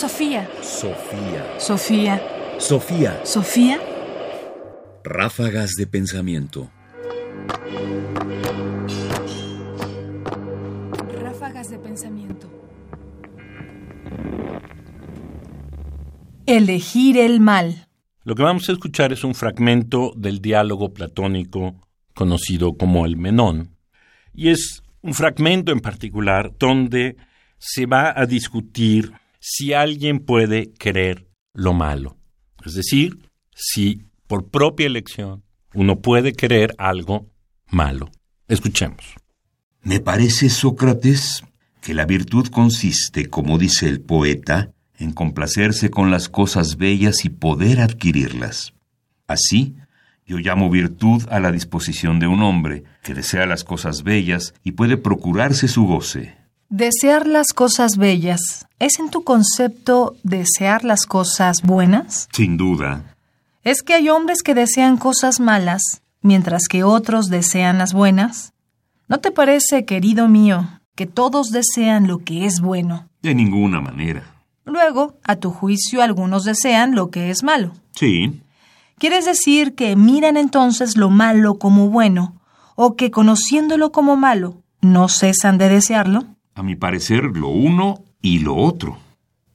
Sofía. Sofía. Sofía. Sofía. Sofía. Ráfagas de pensamiento. Ráfagas de pensamiento. Elegir el mal. Lo que vamos a escuchar es un fragmento del diálogo platónico conocido como el Menón, y es un fragmento en particular donde se va a discutir si alguien puede querer lo malo. Es decir, si por propia elección uno puede querer algo malo. Escuchemos. Me parece, Sócrates, que la virtud consiste, como dice el poeta, en complacerse con las cosas bellas y poder adquirirlas. Así, yo llamo virtud a la disposición de un hombre que desea las cosas bellas y puede procurarse su goce. Desear las cosas bellas. ¿Es en tu concepto desear las cosas buenas? Sin duda. ¿Es que hay hombres que desean cosas malas, mientras que otros desean las buenas? ¿No te parece, querido mío, que todos desean lo que es bueno? De ninguna manera. Luego, a tu juicio, algunos desean lo que es malo. Sí. ¿Quieres decir que miran entonces lo malo como bueno, o que conociéndolo como malo, no cesan de desearlo? A mi parecer, lo uno y lo otro.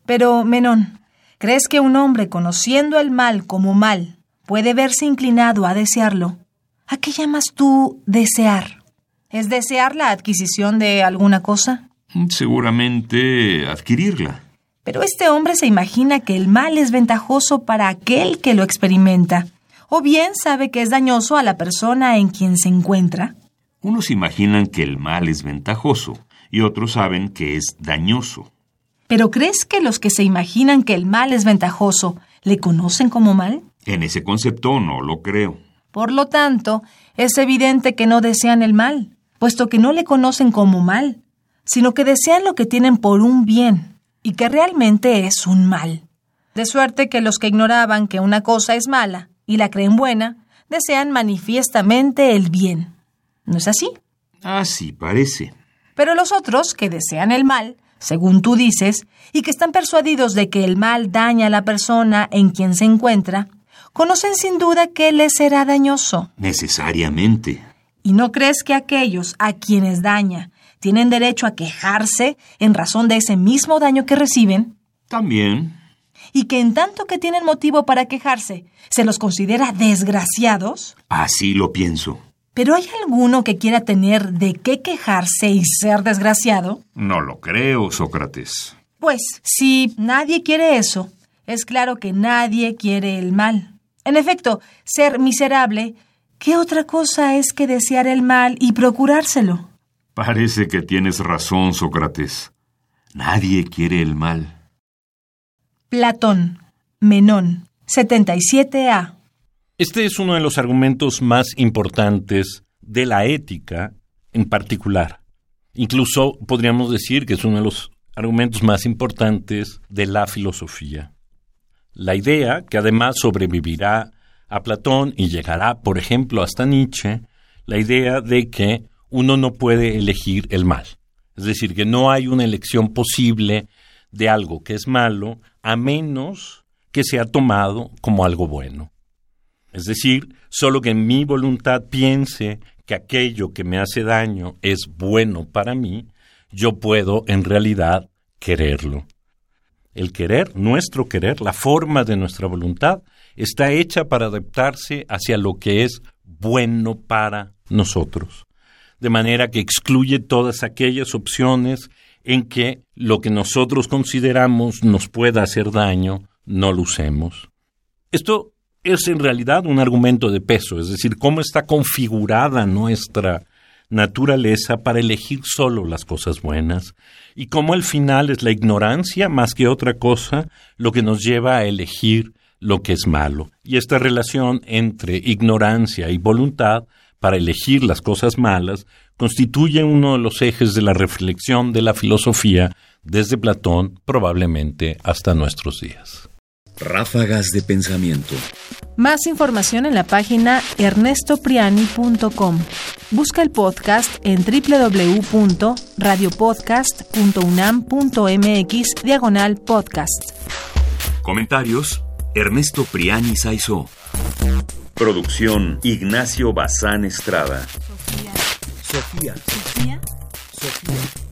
Pero, Menón, ¿crees que un hombre conociendo el mal como mal puede verse inclinado a desearlo? ¿A qué llamas tú desear? ¿Es desear la adquisición de alguna cosa? Seguramente adquirirla. Pero este hombre se imagina que el mal es ventajoso para aquel que lo experimenta, o bien sabe que es dañoso a la persona en quien se encuentra. Unos imaginan que el mal es ventajoso y otros saben que es dañoso. ¿Pero crees que los que se imaginan que el mal es ventajoso le conocen como mal? En ese concepto no lo creo. Por lo tanto, es evidente que no desean el mal, puesto que no le conocen como mal, sino que desean lo que tienen por un bien y que realmente es un mal. De suerte que los que ignoraban que una cosa es mala y la creen buena, desean manifiestamente el bien. ¿No es así? Así parece. Pero los otros, que desean el mal, según tú dices, y que están persuadidos de que el mal daña a la persona en quien se encuentra, conocen sin duda que les será dañoso. Necesariamente. ¿Y no crees que aquellos a quienes daña tienen derecho a quejarse en razón de ese mismo daño que reciben? También. Y que en tanto que tienen motivo para quejarse, se los considera desgraciados? Así lo pienso. ¿Pero hay alguno que quiera tener de qué quejarse y ser desgraciado? No lo creo, Sócrates. Pues, si nadie quiere eso, es claro que nadie quiere el mal. En efecto, ser miserable, ¿qué otra cosa es que desear el mal y procurárselo? Parece que tienes razón, Sócrates. Nadie quiere el mal. Platón, Menón, 77a. Este es uno de los argumentos más importantes de la ética en particular. Incluso podríamos decir que es uno de los argumentos más importantes de la filosofía. La idea, que además sobrevivirá a Platón y llegará, por ejemplo, hasta Nietzsche, la idea de que uno no puede elegir el mal. Es decir, que no hay una elección posible de algo que es malo a menos que sea tomado como algo bueno. Es decir, solo que mi voluntad piense que aquello que me hace daño es bueno para mí, yo puedo en realidad quererlo. El querer, nuestro querer, la forma de nuestra voluntad, está hecha para adaptarse hacia lo que es bueno para nosotros. De manera que excluye todas aquellas opciones en que lo que nosotros consideramos nos pueda hacer daño, no lo usemos. Esto es en realidad un argumento de peso, es decir, cómo está configurada nuestra naturaleza para elegir solo las cosas buenas y cómo al final es la ignorancia más que otra cosa lo que nos lleva a elegir lo que es malo. Y esta relación entre ignorancia y voluntad para elegir las cosas malas constituye uno de los ejes de la reflexión de la filosofía desde Platón probablemente hasta nuestros días. Ráfagas de pensamiento. Más información en la página ernestopriani.com. Busca el podcast en www.radiopodcast.unam.mx diagonal podcast. Comentarios: Ernesto Priani Saizó. Producción: Ignacio Bazán Estrada. Sofía. Sofía. Sofía. Sofía.